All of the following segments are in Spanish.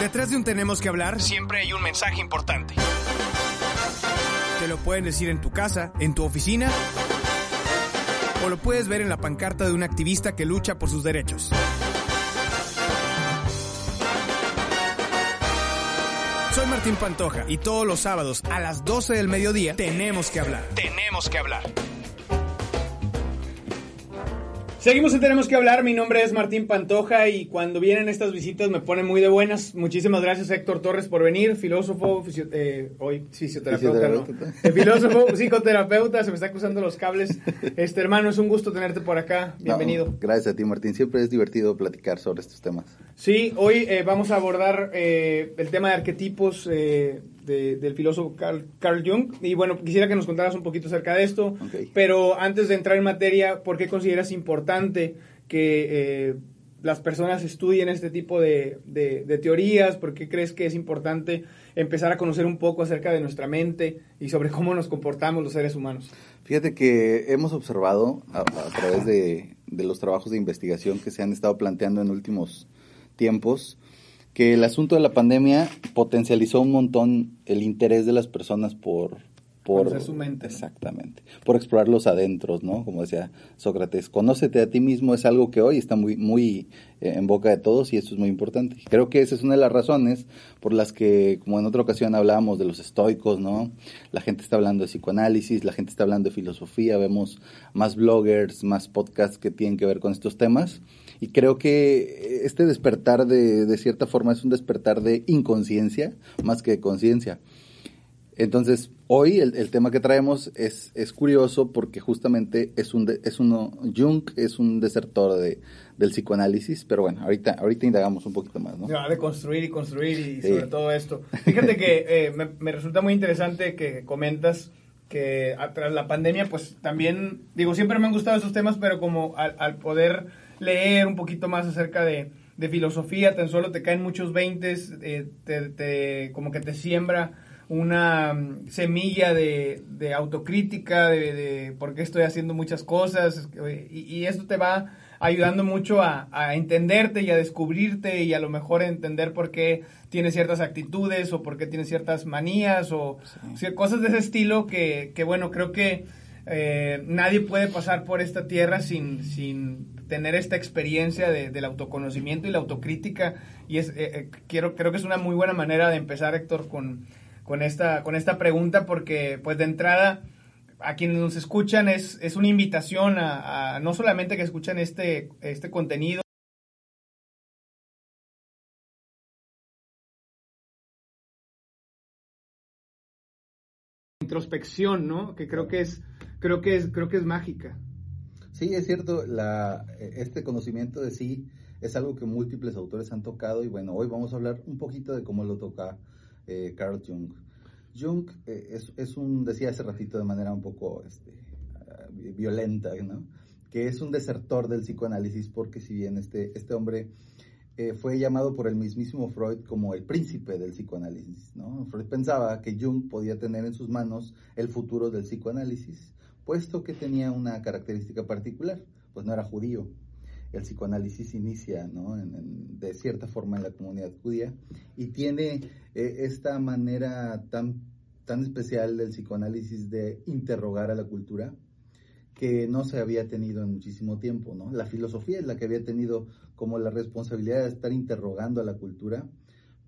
Detrás de un tenemos que hablar, siempre hay un mensaje importante. Te lo pueden decir en tu casa, en tu oficina, o lo puedes ver en la pancarta de un activista que lucha por sus derechos. Soy Martín Pantoja y todos los sábados a las 12 del mediodía tenemos que hablar. Tenemos que hablar. Seguimos en Tenemos que hablar, mi nombre es Martín Pantoja y cuando vienen estas visitas me ponen muy de buenas. Muchísimas gracias Héctor Torres por venir, filósofo, eh, hoy fisioterapeuta, ¿no? Eh, filósofo, psicoterapeuta, se me está cruzando los cables. Este hermano, es un gusto tenerte por acá, bienvenido. gracias a ti Martín, siempre es divertido platicar sobre estos temas. Sí, hoy eh, vamos a abordar el tema de arquetipos del filósofo Carl, Jung. Y bueno, quisiera que nos contaras un poquito acerca de esto. Pero antes de entrar en materia, ¿por qué consideras importante que eh, las personas estudien este tipo de, teorías? ¿Por qué crees que es importante empezar a conocer un poco acerca de nuestra mente y sobre cómo nos comportamos los seres humanos? Fíjate que hemos observado a, través de, de los trabajos de investigación que se han estado planteando en últimos tiempos, que el asunto de la pandemia potencializó un montón el interés de las personas por por su mente. Exactamente. Por explorar los adentros, ¿no? Como decía Sócrates, conócete a ti mismo es algo que hoy está muy muy eh, en boca de todos y eso es muy importante. Creo que esa es una de las razones por las que como en otra ocasión hablábamos de los estoicos, ¿no? La gente está hablando de psicoanálisis, la gente está hablando de filosofía, vemos más bloggers, más podcasts que tienen que ver con estos temas y creo que este despertar de, de cierta forma es un despertar de inconsciencia más que de conciencia. Entonces, hoy el, tema que traemos es, es curioso porque justamente es un es uno Jung es un desertor de, del psicoanálisis, pero bueno, ahorita ahorita indagamos un poquito más, ¿no? de construir y construir y sobre todo esto. Fíjate que eh, me, resulta muy interesante que comentas que tras la pandemia, pues también, digo, siempre me han gustado esos temas, pero como al poder leer un poquito más acerca de, filosofía, tan solo te caen muchos veintes, eh, te, como que te siembra una mm, semilla de, autocrítica, de, por qué estoy haciendo muchas cosas, y, esto te va ayudando mucho a, entenderte y a descubrirte y a lo mejor entender por qué tienes ciertas actitudes o por qué tienes ciertas manías o cosas de ese estilo que, que bueno, creo que eh, nadie puede pasar por esta tierra sin, sin tener esta experiencia de, del autoconocimiento y la autocrítica. Y es, eh, eh, quiero, creo que es una muy buena manera de empezar, Héctor, con, con, esta, con esta pregunta, porque pues de entrada a quienes nos escuchan es, es una invitación a, no solamente que escuchen este, este contenido, introspección, ¿no? Que creo que es, creo que es, creo que es mágica. Sí, es cierto, la, este conocimiento de sí es algo que múltiples autores han tocado y bueno, hoy vamos a hablar un poquito de cómo lo toca eh, Carl Jung. Jung eh, es, es, un, decía hace ratito de manera un poco este, uh, violenta, ¿no? que es un desertor del psicoanálisis porque si bien este, este hombre eh, fue llamado por el mismísimo Freud como el príncipe del psicoanálisis. Freud pensaba que Jung podía tener en sus manos el futuro del psicoanálisis puesto que tenía una característica particular, pues no era judío. El psicoanálisis inicia de cierta forma en la comunidad judía y tiene eh, esta manera tan, tan especial del psicoanálisis de interrogar a la cultura que no se había tenido en muchísimo tiempo. ¿no? La filosofía es la que había tenido como la responsabilidad de estar interrogando a la cultura,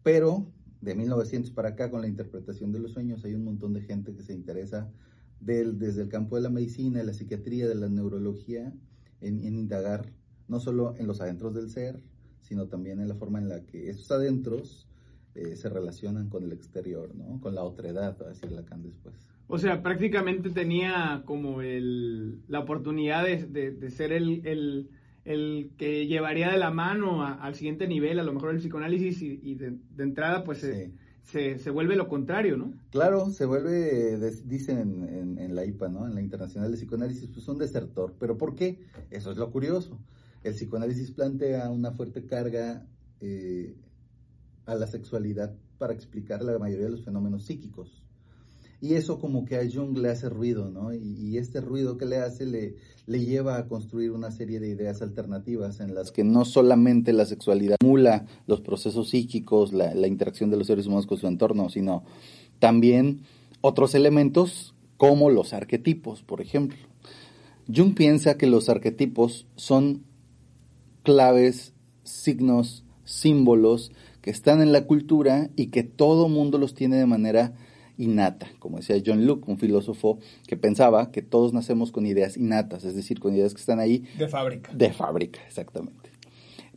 pero de 1900 para acá con la interpretación de los sueños hay un montón de gente que se interesa desde el campo de la medicina, de la psiquiatría, de la neurología, en, indagar no solo en los adentros del ser, sino también en la forma en la que esos adentros eh, se relacionan con el exterior, ¿no? Con la otredad, va a decir Lacan después. O sea, prácticamente tenía como el, la oportunidad de, ser el, que llevaría de la mano al siguiente nivel, a lo mejor el psicoanálisis y, de, entrada pues se, se, vuelve lo contrario, ¿no? Claro, se vuelve, dicen en, la IPA, ¿no? En la Internacional de Psicoanálisis, pues un desertor. ¿Pero por qué? Eso es lo curioso. El psicoanálisis plantea una fuerte carga eh, a la sexualidad para explicar la mayoría de los fenómenos psíquicos. Y eso como que a Jung le hace ruido, ¿no? Y, este ruido que le hace le, le lleva a construir una serie de ideas alternativas en las que no solamente la sexualidad emula los procesos psíquicos, la, la interacción de los seres humanos con su entorno, sino también otros elementos como los arquetipos, por ejemplo. Jung piensa que los arquetipos son claves, signos, símbolos que están en la cultura y que todo mundo los tiene de manera innata, como decía John Locke, un filósofo que pensaba que todos nacemos con ideas innatas, es decir, con ideas que están ahí. De fábrica. De fábrica, exactamente.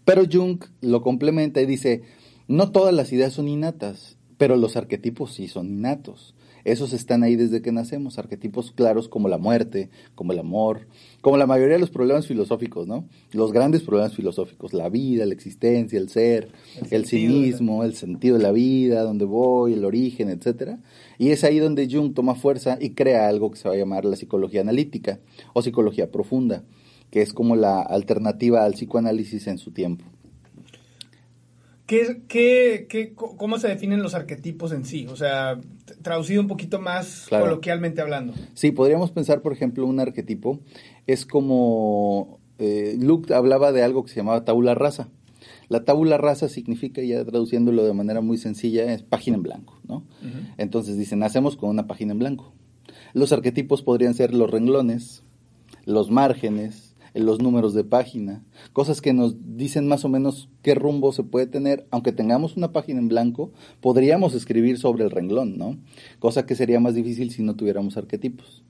Pero Jung lo complementa y dice, no todas las ideas son innatas, pero los arquetipos sí son innatos. Esos están ahí desde que nacemos, arquetipos claros como la muerte, como el amor, como la mayoría de los problemas filosóficos, ¿no? Los grandes problemas filosóficos, la vida, la existencia, el ser, el, cinismo, el sentido de la vida, dónde voy, el origen, etcétera. Y es ahí donde Jung toma fuerza y crea algo que se va a llamar la psicología analítica o psicología profunda, que es como la alternativa al psicoanálisis en su tiempo. ¿Qué, qué, qué, ¿Cómo se definen los arquetipos en sí? O sea, traducido un poquito más coloquialmente hablando. Sí, podríamos pensar, por ejemplo, un arquetipo es como eh, Luke hablaba de algo que se llamaba tabula rasa. La tabula rasa significa, ya traduciéndolo de manera muy sencilla, es página en blanco, ¿no? Entonces dicen, nacemos con una página en blanco. Los arquetipos podrían ser los renglones, los márgenes, los números de página, cosas que nos dicen más o menos qué rumbo se puede tener, aunque tengamos una página en blanco, podríamos escribir sobre el renglón, ¿no? Cosa que sería más difícil si no tuviéramos arquetipos.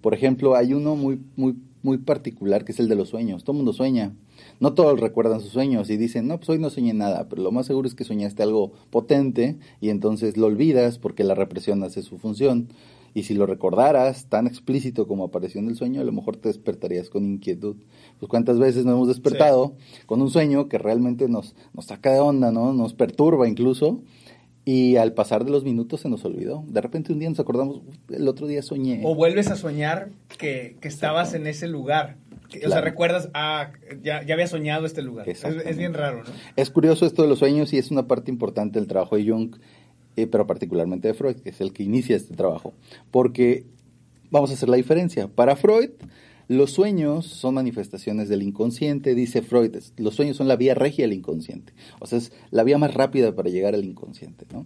Por ejemplo, hay uno muy, muy, muy particular que es el de los sueños. Todo el mundo sueña. No todos recuerdan sus sueños y dicen, no, pues hoy no soñé nada, pero lo más seguro es que soñaste algo potente y entonces lo olvidas porque la represión hace su función. Y si lo recordaras tan explícito como apareció en el sueño, a lo mejor te despertarías con inquietud. Pues cuántas veces nos hemos despertado con un sueño que realmente nos, nos saca de onda, ¿no? Nos perturba incluso. Y al pasar de los minutos se nos olvidó. De repente un día nos acordamos, el otro día soñé. O vuelves a soñar que, que estabas en ese lugar. O sea, recuerdas, ah, ya, ya había soñado este lugar. Es, es, bien raro, ¿no? Es curioso esto de los sueños y es una parte importante del trabajo de Jung eh, pero particularmente de Freud, que es el que inicia este trabajo. Porque vamos a hacer la diferencia. Para Freud, los sueños son manifestaciones del inconsciente, dice Freud, los sueños son la vía regia del inconsciente, o sea, es la vía más rápida para llegar al inconsciente. ¿no?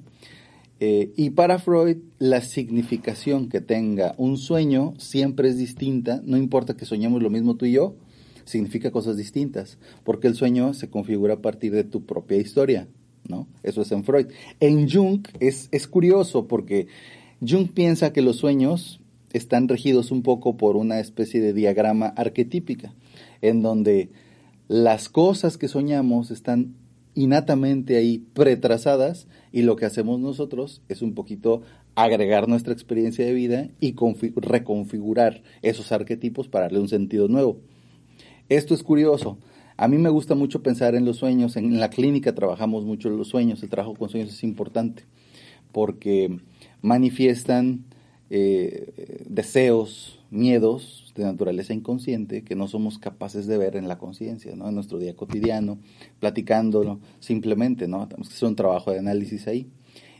Eh, y para Freud, la significación que tenga un sueño siempre es distinta, no importa que soñemos lo mismo tú y yo, significa cosas distintas, porque el sueño se configura a partir de tu propia historia. Eso es en Freud. En Jung es, es curioso porque Jung piensa que los sueños están regidos un poco por una especie de diagrama arquetípica, en donde las cosas que soñamos están innatamente ahí pretrazadas y lo que hacemos nosotros es un poquito agregar nuestra experiencia de vida y reconfigurar esos arquetipos para darle un sentido nuevo. Esto es curioso. A mí me gusta mucho pensar en los sueños, en la clínica trabajamos mucho los sueños, el trabajo con sueños es importante porque manifiestan eh, deseos, miedos de naturaleza inconsciente que no somos capaces de ver en la conciencia, ¿no? en nuestro día cotidiano, platicándolo simplemente, ¿no? Tenemos que hacer un trabajo de análisis ahí.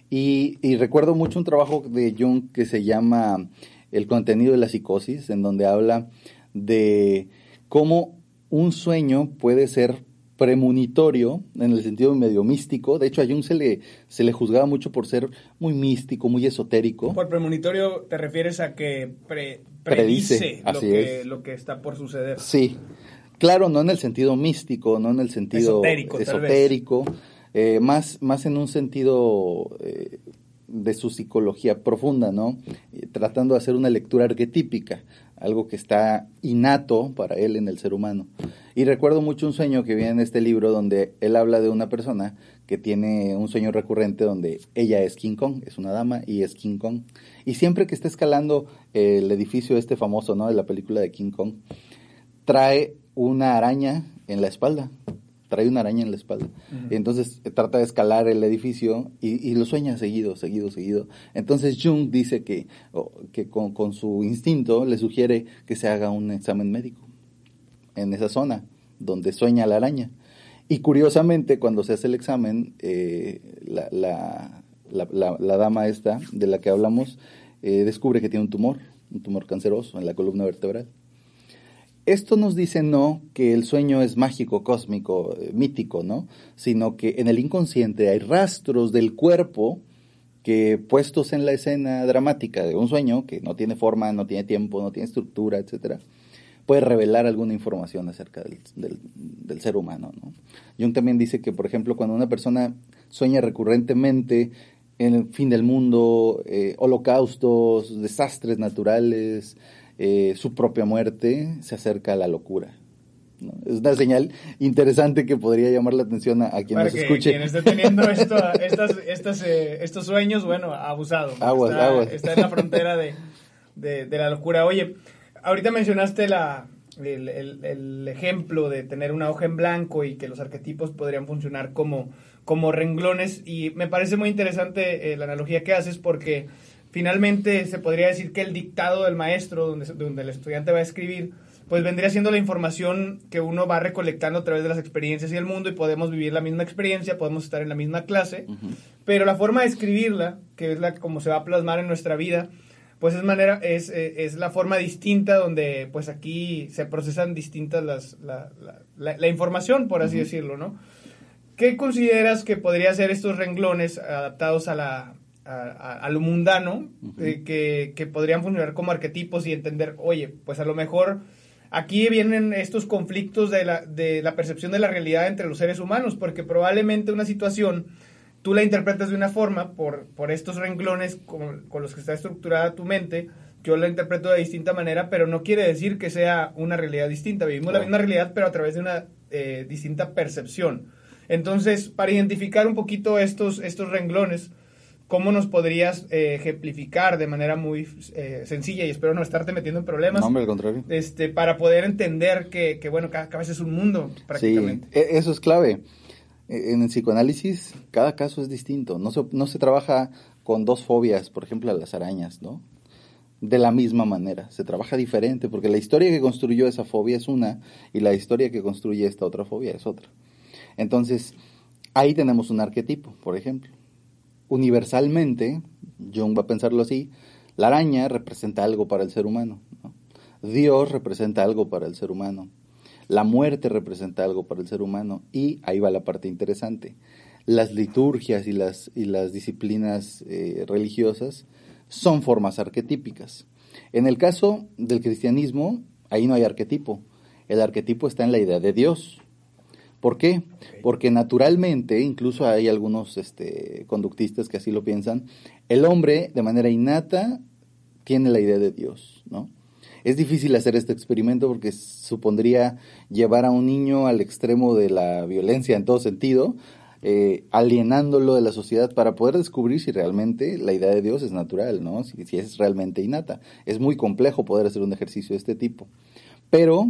Y recuerdo mucho un trabajo de Jung que se llama El contenido de la psicosis, en donde habla de cómo un sueño puede ser premonitorio en el sentido medio místico. De hecho, a Jung se le, se le juzgaba mucho por ser muy místico, muy esotérico. Por premonitorio te refieres a que predice, lo, que, lo que está por suceder. Sí, claro, no en el sentido místico, no en el sentido esotérico, eh, más, más en un sentido eh, de su psicología profunda, ¿no? tratando de hacer una lectura arquetípica algo que está innato para él en el ser humano. Y recuerdo mucho un sueño que viene en este libro donde él habla de una persona que tiene un sueño recurrente donde ella es King Kong, es una dama y es King Kong. Y siempre que está escalando el edificio este famoso, ¿no? De la película de King Kong, trae una araña en la espalda trae una araña en la espalda. Entonces eh, trata de escalar el edificio y, lo sueña seguido, seguido, seguido. Entonces Jung dice que, que con, su instinto le sugiere que se haga un examen médico en esa zona donde sueña la araña. Y curiosamente, cuando se hace el examen, eh, la, la, la, dama esta de la que hablamos eh, descubre que tiene un tumor, un tumor canceroso en la columna vertebral. Esto nos dice no que el sueño es mágico, cósmico, eh, mítico, ¿no? Sino que en el inconsciente hay rastros del cuerpo que puestos en la escena dramática de un sueño que no tiene forma, no tiene tiempo, no tiene estructura, etcétera, puede revelar alguna información acerca del, ser humano. ¿no? Jung también dice que, por ejemplo, cuando una persona sueña recurrentemente en el fin del mundo, eh, holocaustos, desastres naturales, eh, su propia muerte, se acerca a la locura. Es una señal interesante que podría llamar la atención a, quien nos escuche. Quien esté teniendo eh, estos sueños, bueno, abusado. Aguas, está, aguas. Está en la frontera de, de, la locura. Oye, ahorita mencionaste la, el, ejemplo de tener una hoja en blanco y que los arquetipos podrían funcionar como, como renglones y me parece muy interesante eh, la analogía que haces porque finalmente se podría decir que el dictado del maestro donde, donde el estudiante va a escribir pues vendría siendo la información que uno va recolectando a través de las experiencias y el mundo y podemos vivir la misma experiencia, podemos estar en la misma clase, pero la forma de escribirla, que es la como se va a plasmar en nuestra vida, pues es manera es, eh, es la forma distinta donde pues aquí se procesan distintas las la, la, información por así decirlo no qué consideras que podría ser estos renglones adaptados a la a, lo mundano eh, que, que podrían funcionar como arquetipos y entender oye pues a lo mejor aquí vienen estos conflictos de la, de la percepción de la realidad entre los seres humanos porque probablemente una situación tú la interpretas de una forma por, por estos renglones con, los que está estructurada tu mente, yo la interpreto de distinta manera, pero no quiere decir que sea una realidad distinta. Vivimos la misma realidad, pero a través de una eh, distinta percepción. Entonces, para identificar un poquito estos, estos renglones, ¿cómo nos podrías eh, ejemplificar de manera muy eh, sencilla y espero no estarte metiendo en problemas? No, hombre, al contrario. Este, para poder entender que, que bueno, cada, vez es un mundo prácticamente. Sí, e, eso es clave. Eh, en el psicoanálisis cada caso es distinto. No se, no se trabaja con dos fobias, por ejemplo, a las arañas, ¿no? De la misma manera. Se trabaja diferente porque la historia que construyó esa fobia es una y la historia que construye esta otra fobia es otra. Entonces, ahí tenemos un arquetipo, por ejemplo. Universalmente, Jung va a pensarlo así, la araña representa algo para el ser humano. Dios representa algo para el ser humano. La muerte representa algo para el ser humano y ahí va la parte interesante. Las liturgias y las, y las disciplinas eh, religiosas son formas arquetípicas. En el caso del cristianismo, ahí no hay arquetipo. El arquetipo está en la idea de Dios. ¿Por qué? Porque naturalmente, incluso hay algunos este, conductistas que así lo piensan, el hombre de manera innata tiene la idea de Dios, ¿no? Es difícil hacer este experimento porque supondría llevar a un niño al extremo de la violencia en todo sentido, eh, alienándolo de la sociedad para poder descubrir si realmente la idea de Dios es natural, ¿no? Si, si, es realmente innata. Es muy complejo poder hacer un ejercicio de este tipo. Pero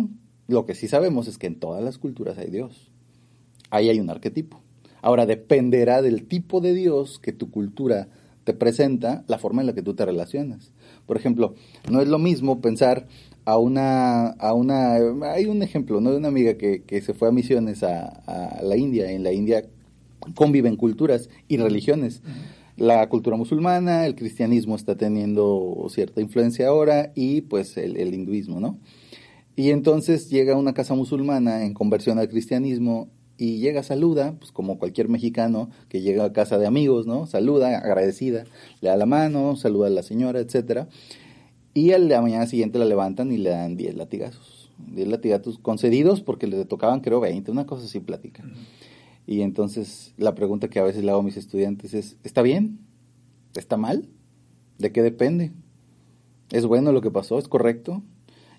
lo que sí sabemos es que en todas las culturas hay Dios. Ahí hay un arquetipo. Ahora dependerá del tipo de Dios que tu cultura te presenta, la forma en la que tú te relacionas. Por ejemplo, no es lo mismo pensar a una, a una, hay un ejemplo, ¿no? De una amiga que, que se fue a misiones a, la India. En la India conviven culturas y religiones. La cultura musulmana, el cristianismo está teniendo cierta influencia ahora y pues el, el hinduismo, ¿no? Y entonces llega a una casa musulmana en conversión al cristianismo y llega, saluda, pues como cualquier mexicano que llega a casa de amigos, ¿no? Saluda, agradecida, le da la mano, saluda a la señora, etcétera. Y al la mañana siguiente la levantan y le dan 10 latigazos. 10 latigazos concedidos porque le tocaban creo 20, una cosa así plática. Y entonces la pregunta que a veces le hago a mis estudiantes es, ¿está bien? ¿Está mal? ¿De qué depende? ¿Es bueno lo que pasó? ¿Es correcto?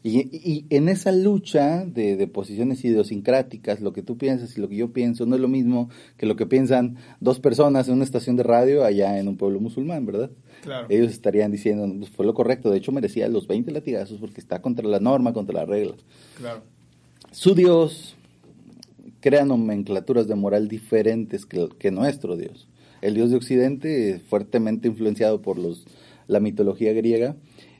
Y, en esa lucha de, posiciones idiosincráticas, lo que tú piensas y lo que yo pienso no es lo mismo que lo que piensan dos personas en una estación de radio allá en un pueblo musulmán, ¿verdad? Claro. Ellos estarían diciendo, pues fue lo correcto, de hecho merecía los 20 latigazos porque está contra la norma, contra las reglas. Claro. Su Dios crea nomenclaturas de moral diferentes que, nuestro Dios. El Dios de Occidente, fuertemente influenciado por los, la mitología griega,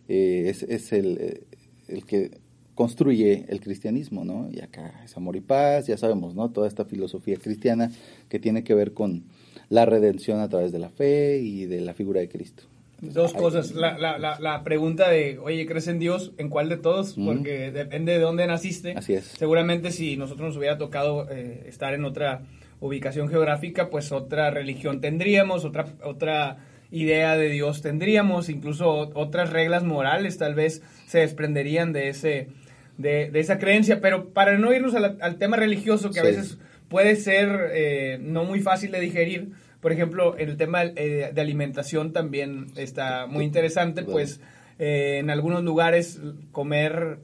eh, es, es el eh, el que construye el cristianismo, ¿no? Y acá es amor y paz, ya sabemos, ¿no? Toda esta filosofía cristiana que tiene que ver con la redención a través de la fe y de la figura de Cristo. Dos cosas. La, la, la, pregunta de, oye, ¿crees en Dios? ¿En cuál de todos? Porque depende de dónde naciste. Así es. Seguramente si nosotros nos hubiera tocado eh, estar en otra ubicación geográfica, pues otra religión tendríamos, otra, otra idea de Dios tendríamos, incluso otras reglas morales tal vez se desprenderían de, ese, de, esa creencia. Pero para no irnos al, tema religioso, que a veces puede ser eh, no muy fácil de digerir, por ejemplo, el tema eh, de alimentación también está muy interesante, pues eh, en algunos lugares comer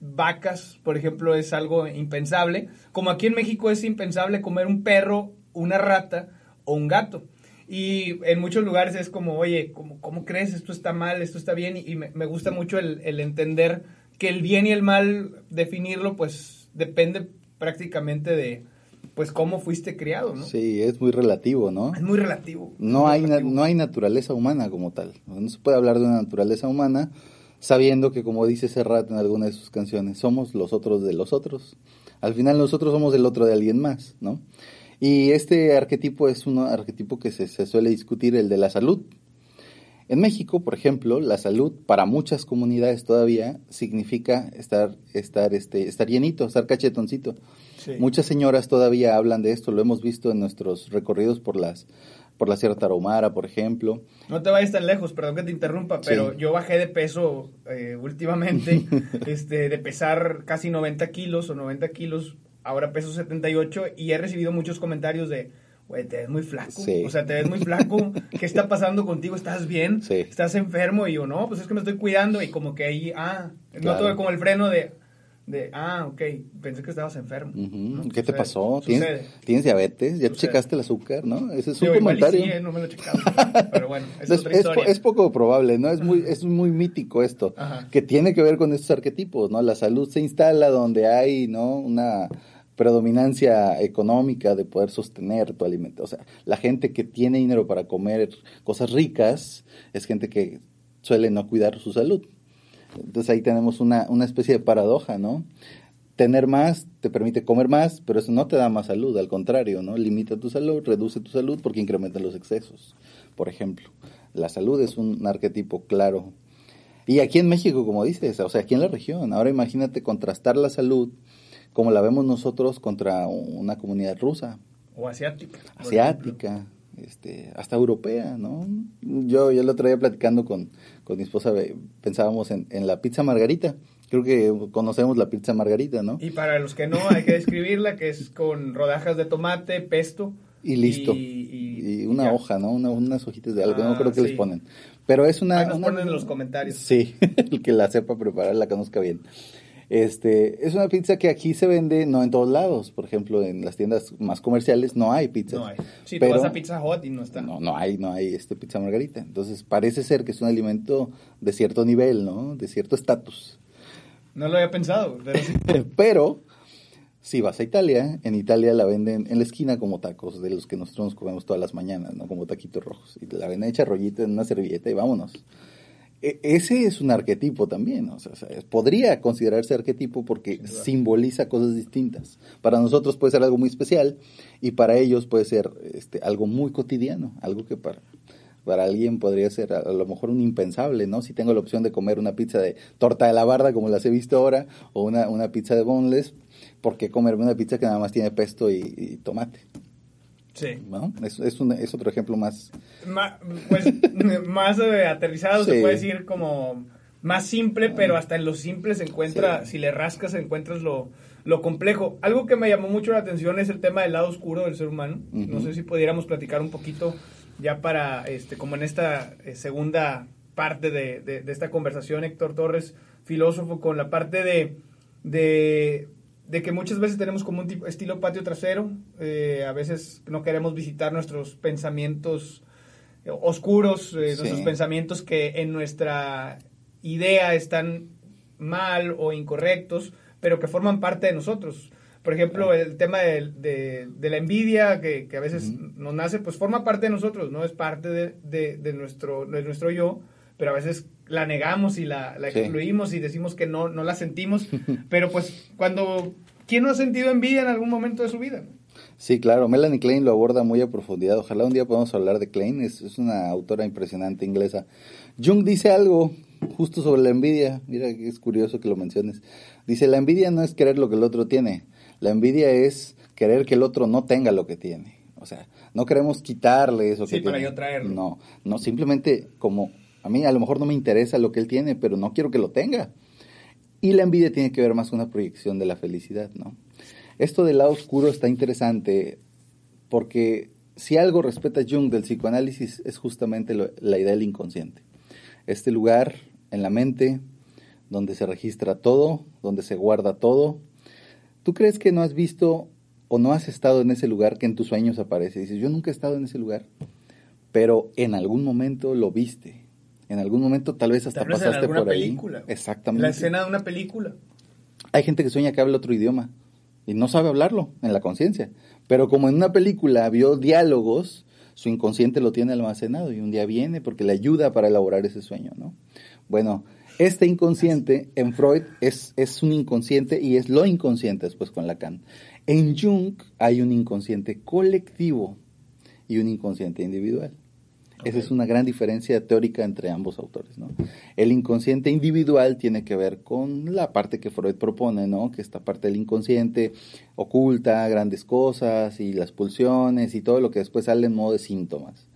vacas, por ejemplo, es algo impensable, como aquí en México es impensable comer un perro, una rata o un gato. Y en muchos lugares es como, oye, ¿cómo, cómo crees? Esto está mal, esto está bien. Y, me, me, gusta mucho el, el, entender que el bien y el mal, definirlo, pues depende prácticamente de, pues cómo fuiste criado, ¿no? Sí, es muy relativo, ¿no? Es muy relativo. No, hay, no hay naturaleza humana como tal. No se puede hablar de una naturaleza humana sabiendo que, como dice Serrat en alguna de sus canciones, somos los otros de los otros. Al final nosotros somos el otro de alguien más, ¿no? Y este arquetipo es un arquetipo que se, se suele discutir, el de la salud. En México, por ejemplo, la salud para muchas comunidades todavía significa estar, estar, este, estar llenito, estar cachetoncito. Muchas señoras todavía hablan de esto, lo hemos visto en nuestros recorridos por las por la Sierra Tarahumara, por ejemplo. No te vayas tan lejos, perdón que te interrumpa, pero yo bajé de peso eh, últimamente, este, de pesar casi 90 kilos o 90 kilos, ahora peso 78 y he recibido muchos comentarios de, güey, te ves muy flaco. O sea, te ves muy flaco. ¿Qué está pasando contigo? ¿Estás bien? ¿Estás enfermo? Y yo, no, pues es que me estoy cuidando. Y como que ahí, ah, no tuve como el freno de, de, ah, ok, pensé que estabas enfermo. ¿Qué te pasó? ¿Tienes, diabetes? ¿Ya checaste el azúcar, no? Ese es un comentario. Sí, eh, no me lo he checado. pero bueno, es, otra historia. Es, poco probable, ¿no? Es muy, es muy mítico esto, que tiene que ver con estos arquetipos, ¿no? La salud se instala donde hay, ¿no? Una predominancia económica de poder sostener tu alimento. O sea, la gente que tiene dinero para comer cosas ricas es gente que suele no cuidar su salud. Entonces ahí tenemos una, una especie de paradoja, ¿no? Tener más te permite comer más, pero eso no te da más salud, al contrario, ¿no? Limita tu salud, reduce tu salud porque incrementa los excesos, por ejemplo. La salud es un arquetipo claro. Y aquí en México, como dices, o sea, aquí en la región, ahora imagínate contrastar la salud como la vemos nosotros contra una comunidad rusa. O asiática. Asiática, este, hasta europea, ¿no? Yo, yo el otro día platicando con, con mi esposa pensábamos en, en, la pizza margarita. Creo que conocemos la pizza margarita, ¿no? Y para los que no, hay que describirla, que es con rodajas de tomate, pesto. Y listo. Y, una hoja, ¿no? unas hojitas de algo, no creo que les ponen. Pero es una... nos ponen en los comentarios. Sí, el que la sepa preparar la conozca bien. Este, es una pizza que aquí se vende no en todos lados, por ejemplo, en las tiendas más comerciales no hay pizza. No hay. Sí, pero, tú vas a Pizza Hut y no está. No, no hay, no hay este pizza margarita. Entonces, parece ser que es un alimento de cierto nivel, ¿no? De cierto estatus. No lo había pensado, pero si vas a Italia, en Italia la venden en la esquina como tacos de los que nosotros nos comemos todas las mañanas, ¿no? Como taquitos rojos. Y la venden hecha rollita en una servilleta y vámonos. E, ese es un arquetipo también, o sea, podría considerarse arquetipo porque simboliza cosas distintas. Para nosotros puede ser algo muy especial y para ellos puede ser este, algo muy cotidiano, algo que para, para alguien podría ser a, lo mejor un impensable, ¿no? Si tengo la opción de comer una pizza de torta de la barda como las he visto ahora o una, una pizza de boneless, ¿por qué comerme una pizza que nada más tiene pesto y tomate? Sí. ¿no? Es, es, un, es otro ejemplo más... pues más eh, aterrizado, se puede decir como más simple, pero hasta en lo simple se encuentra, si le rascas, encuentras lo, lo complejo. Algo que me llamó mucho la atención es el tema del lado oscuro del ser humano. No sé si pudiéramos platicar un poquito ya para, este, como en esta eh, segunda parte de, de, esta conversación, Héctor Torres, filósofo, con la parte de, de de que muchas veces tenemos como un tipo, estilo patio trasero, eh, a veces no queremos visitar nuestros pensamientos eh, oscuros, eh, nuestros pensamientos que en nuestra idea están mal o incorrectos, pero que forman parte de nosotros. Por ejemplo, el tema de, de, la envidia que, que a veces nos nace, pues forma parte de nosotros, ¿no? Es parte de, de, nuestro, de nuestro yo, pero a veces la negamos y la, la excluimos y decimos que no, no la sentimos. Pero pues cuando, ¿quién no ha sentido envidia en algún momento de su vida? Sí, claro, Melanie Klein lo aborda muy a profundidad. Ojalá un día podamos hablar de Klein, es, es una autora impresionante inglesa. Jung dice algo justo sobre la envidia, mira que es curioso que lo menciones. Dice, la envidia no es querer lo que el otro tiene, la envidia es querer que el otro no tenga lo que tiene. O sea, no queremos quitarle eso sí, que para tiene. yo traerlo. No, no, simplemente como a mí a lo mejor no me interesa lo que él tiene, pero no quiero que lo tenga. Y la envidia tiene que ver más con una proyección de la felicidad, ¿no? Esto del lado oscuro está interesante porque si algo respeta Jung del psicoanálisis es justamente la idea del inconsciente. Este lugar en la mente donde se registra todo, donde se guarda todo. ¿Tú crees que no has visto o no has estado en ese lugar que en tus sueños aparece? Dices, yo nunca he estado en ese lugar, pero en algún momento lo viste. En algún momento tal vez hasta en pasaste alguna por ahí. película. Exactamente. La escena de una película. Hay gente que sueña que habla otro idioma y no sabe hablarlo en la conciencia. Pero como en una película vio diálogos, su inconsciente lo tiene almacenado y un día viene porque le ayuda para elaborar ese sueño, ¿no? Bueno, este inconsciente en Freud es, es un inconsciente y es lo inconsciente después con Lacan. En Jung hay un inconsciente colectivo y un inconsciente individual. Esa es una gran diferencia teórica entre ambos autores, ¿no? El inconsciente individual tiene que ver con la parte que Freud propone, ¿no? Que esta parte del inconsciente oculta grandes cosas y las pulsiones y todo lo que después sale en modo de síntomas.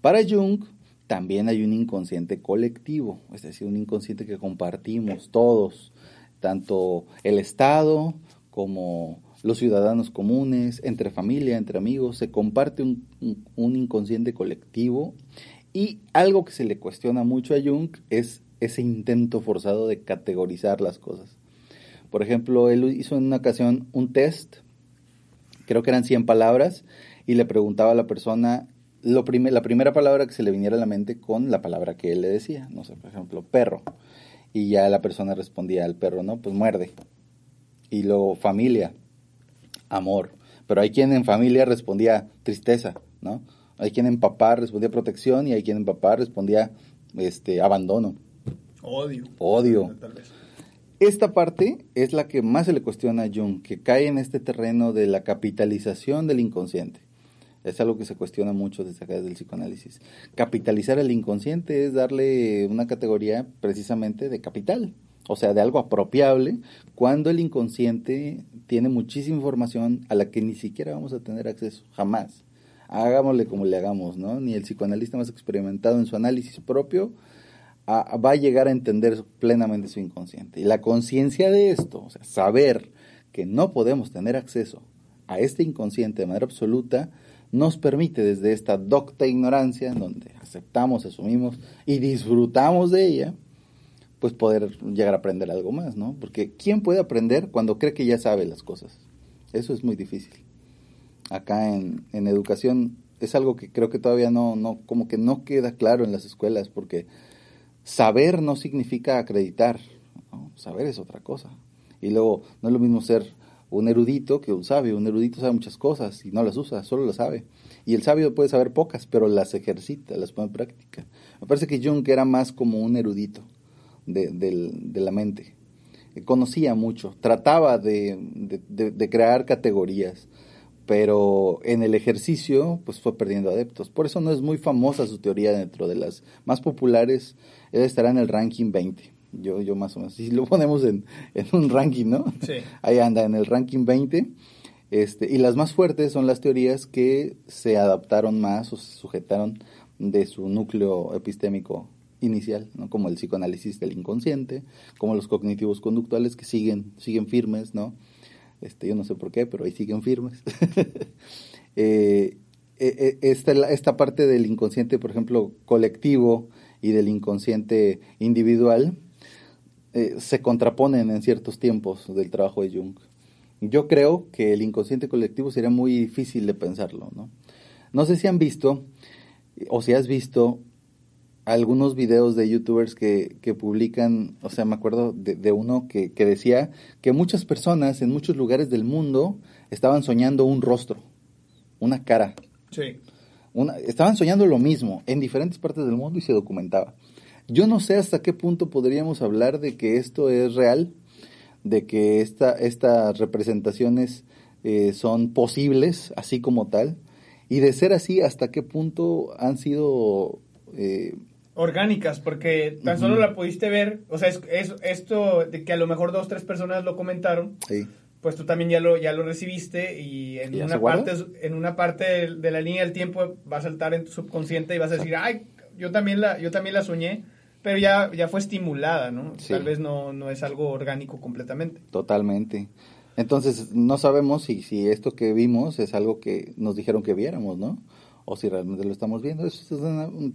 Para Jung también hay un inconsciente colectivo, es decir, un inconsciente que compartimos todos, tanto el Estado como los ciudadanos comunes, entre familia, entre amigos, se comparte un, un- inconsciente colectivo y algo que se le cuestiona mucho a Jung es ese intento forzado de categorizar las cosas. Por ejemplo, él hizo en una ocasión un test, creo que eran 100 palabras, y le preguntaba a la persona lo prime- la primera palabra que se le viniera a la mente con la palabra que él le decía. No sé, por ejemplo, perro. Y ya la persona respondía al perro, ¿no? Pues muerde. Y luego familia, amor. Pero hay quien en familia respondía tristeza, ¿no? Hay quien en papá respondía protección y hay quien en papá respondía este abandono, Odio. odio. Tal vez. Esta parte es la que más se le cuestiona a Jung, que cae en este terreno de la capitalización del inconsciente. Es algo que se cuestiona mucho desde acá desde el psicoanálisis. Capitalizar el inconsciente es darle una categoría precisamente de capital, o sea, de algo apropiable, cuando el inconsciente tiene muchísima información a la que ni siquiera vamos a tener acceso, jamás. Hagámosle como le hagamos, ¿no? Ni el psicoanalista más experimentado en su análisis propio va a llegar a entender plenamente su inconsciente. Y la conciencia de esto, o sea, saber que no podemos tener acceso a este inconsciente de manera absoluta, nos permite desde esta docta ignorancia, en donde aceptamos, asumimos y disfrutamos de ella, pues poder llegar a aprender algo más, ¿no? Porque ¿quién puede aprender cuando cree que ya sabe las cosas? Eso es muy difícil. Acá en, en educación es algo que creo que todavía no, no, como que no queda claro en las escuelas, porque saber no significa acreditar, saber es otra cosa. Y luego no es lo mismo ser un erudito que un sabio. Un erudito sabe muchas cosas y no las usa, solo las sabe. Y el sabio puede saber pocas, pero las ejercita, las pone en práctica. Me parece que Jung era más como un erudito de, del- de la mente. Conocía mucho, trataba de, de- de- de crear categorías, pero en el ejercicio pues fue perdiendo adeptos. Por eso no es muy famosa su teoría dentro de las más populares. Él estará en el ranking 20. Yo, yo más o menos. Si lo ponemos en, en un ranking, ¿no? Sí. Ahí anda, en el ranking 20. Este, y las más fuertes son las teorías que se adaptaron más o se sujetaron de su núcleo epistémico inicial, ¿no? como el psicoanálisis del inconsciente, como los cognitivos conductuales que siguen, siguen firmes, ¿no? Este, yo no sé por qué, pero ahí siguen firmes. Eh, eh, esta, esta parte del inconsciente, por ejemplo, colectivo y del inconsciente individual, eh, se contraponen en ciertos tiempos del trabajo de Jung. Yo creo que el inconsciente colectivo sería muy difícil de pensarlo, ¿no? No sé si han visto o si has visto algunos videos de youtubers que, que publican, o sea, me acuerdo de, de uno que, que decía que muchas personas en muchos lugares del mundo estaban soñando un rostro, una cara, Sí. una, estaban soñando lo mismo en diferentes partes del mundo y se documentaba. Yo no sé hasta qué punto podríamos hablar de que esto es real, de que esta, estas representaciones eh, son posibles, así como tal, y de ser así, hasta qué punto han sido... Eh, orgánicas, porque tan solo la pudiste ver, o sea, es, esto de que a lo mejor dos, tres personas lo comentaron, pues tú también ya lo, ya lo recibiste y en, una, parte, en una parte de la línea del tiempo va a saltar en tu subconsciente y vas a decir, ay, yo también la, yo también la soñé, pero ya, ya fue estimulada, ¿no? Tal vez no, no es algo orgánico completamente. Totalmente. Entonces, no sabemos si, si esto que vimos es algo que nos dijeron que viéramos, ¿no? O si realmente lo estamos viendo.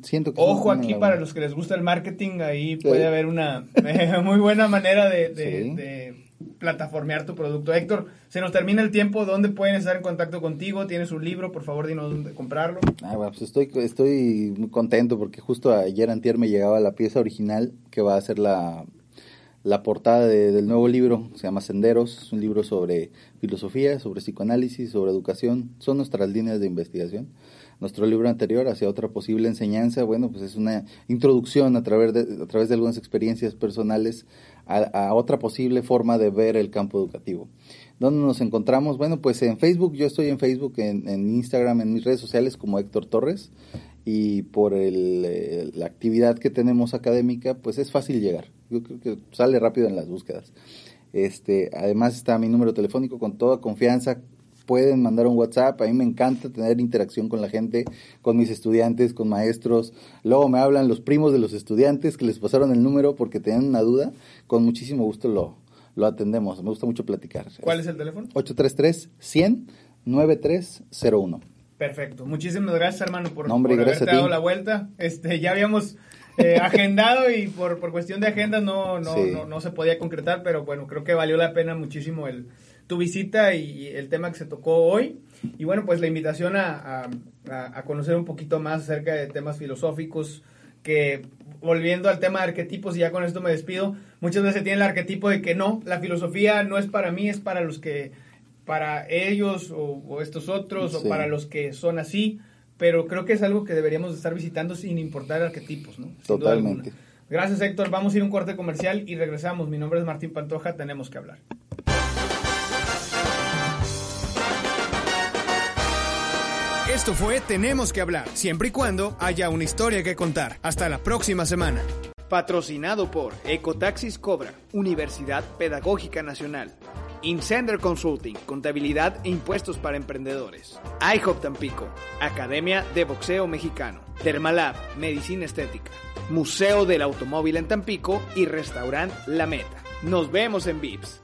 siento que Ojo aquí para los que les gusta el marketing, ahí puede haber una muy buena manera de, de, plataformear tu producto. Héctor, se nos termina el tiempo. ¿Dónde pueden estar en contacto contigo? ¿Tienes un libro? Por favor, dinos dónde comprarlo. Ah, bueno, pues estoy, estoy muy contento porque justo ayer antier me llegaba la pieza original que va a ser la la portada del nuevo libro, se llama Senderos, es un libro sobre filosofía, sobre psicoanálisis, sobre educación, son nuestras líneas de investigación. Nuestro libro anterior, hacia otra posible enseñanza, bueno, pues es una introducción a través de, a través de algunas experiencias personales a, otra posible forma de ver el campo educativo. ¿Dónde nos encontramos? Bueno, pues en Facebook, yo estoy en Facebook, en, en Instagram, en mis redes sociales como Héctor Torres y por el, eh, la actividad que tenemos académica, pues es fácil llegar. Yo creo que sale rápido en las búsquedas. Este, además está mi número telefónico con toda confianza. Pueden mandar un WhatsApp. A mí me encanta tener interacción con la gente, con mis estudiantes, con maestros. Luego me hablan los primos de los estudiantes que les pasaron el número porque tenían una duda. Con muchísimo gusto lo, lo atendemos. Me gusta mucho platicar. ¿Cuál es el teléfono? 833 100 9301. Perfecto. Muchísimas gracias, hermano, por, haberte dado la vuelta. Este, ya habíamos eh, agendado y por, por cuestión de agenda no, no, no, no, se podía concretar, pero bueno, creo que valió la pena muchísimo el, tu visita y el tema que se tocó hoy. Y bueno, pues la invitación a, a, a conocer un poquito más acerca de temas filosóficos que volviendo al tema de arquetipos y ya con esto me despido, muchas veces tiene el arquetipo de que no, la filosofía no es para mí, es para los que para ellos o, estos otros o para los que son así, pero creo que es algo que deberíamos estar visitando sin importar arquetipos, ¿no? Totalmente. Gracias Héctor, vamos a ir a un corte comercial y regresamos. Mi nombre es Martín Pantoja, tenemos que hablar. Esto fue Tenemos que hablar, siempre y cuando haya una historia que contar. Hasta la próxima semana. Patrocinado por Ecotaxis Cobra, Universidad Pedagógica Nacional. Incender Consulting, contabilidad e impuestos para emprendedores. IHOP Tampico, Academia de Boxeo Mexicano. Dermalab, Medicina Estética. Museo del Automóvil en Tampico y Restaurant La Meta. Nos vemos en VIPS.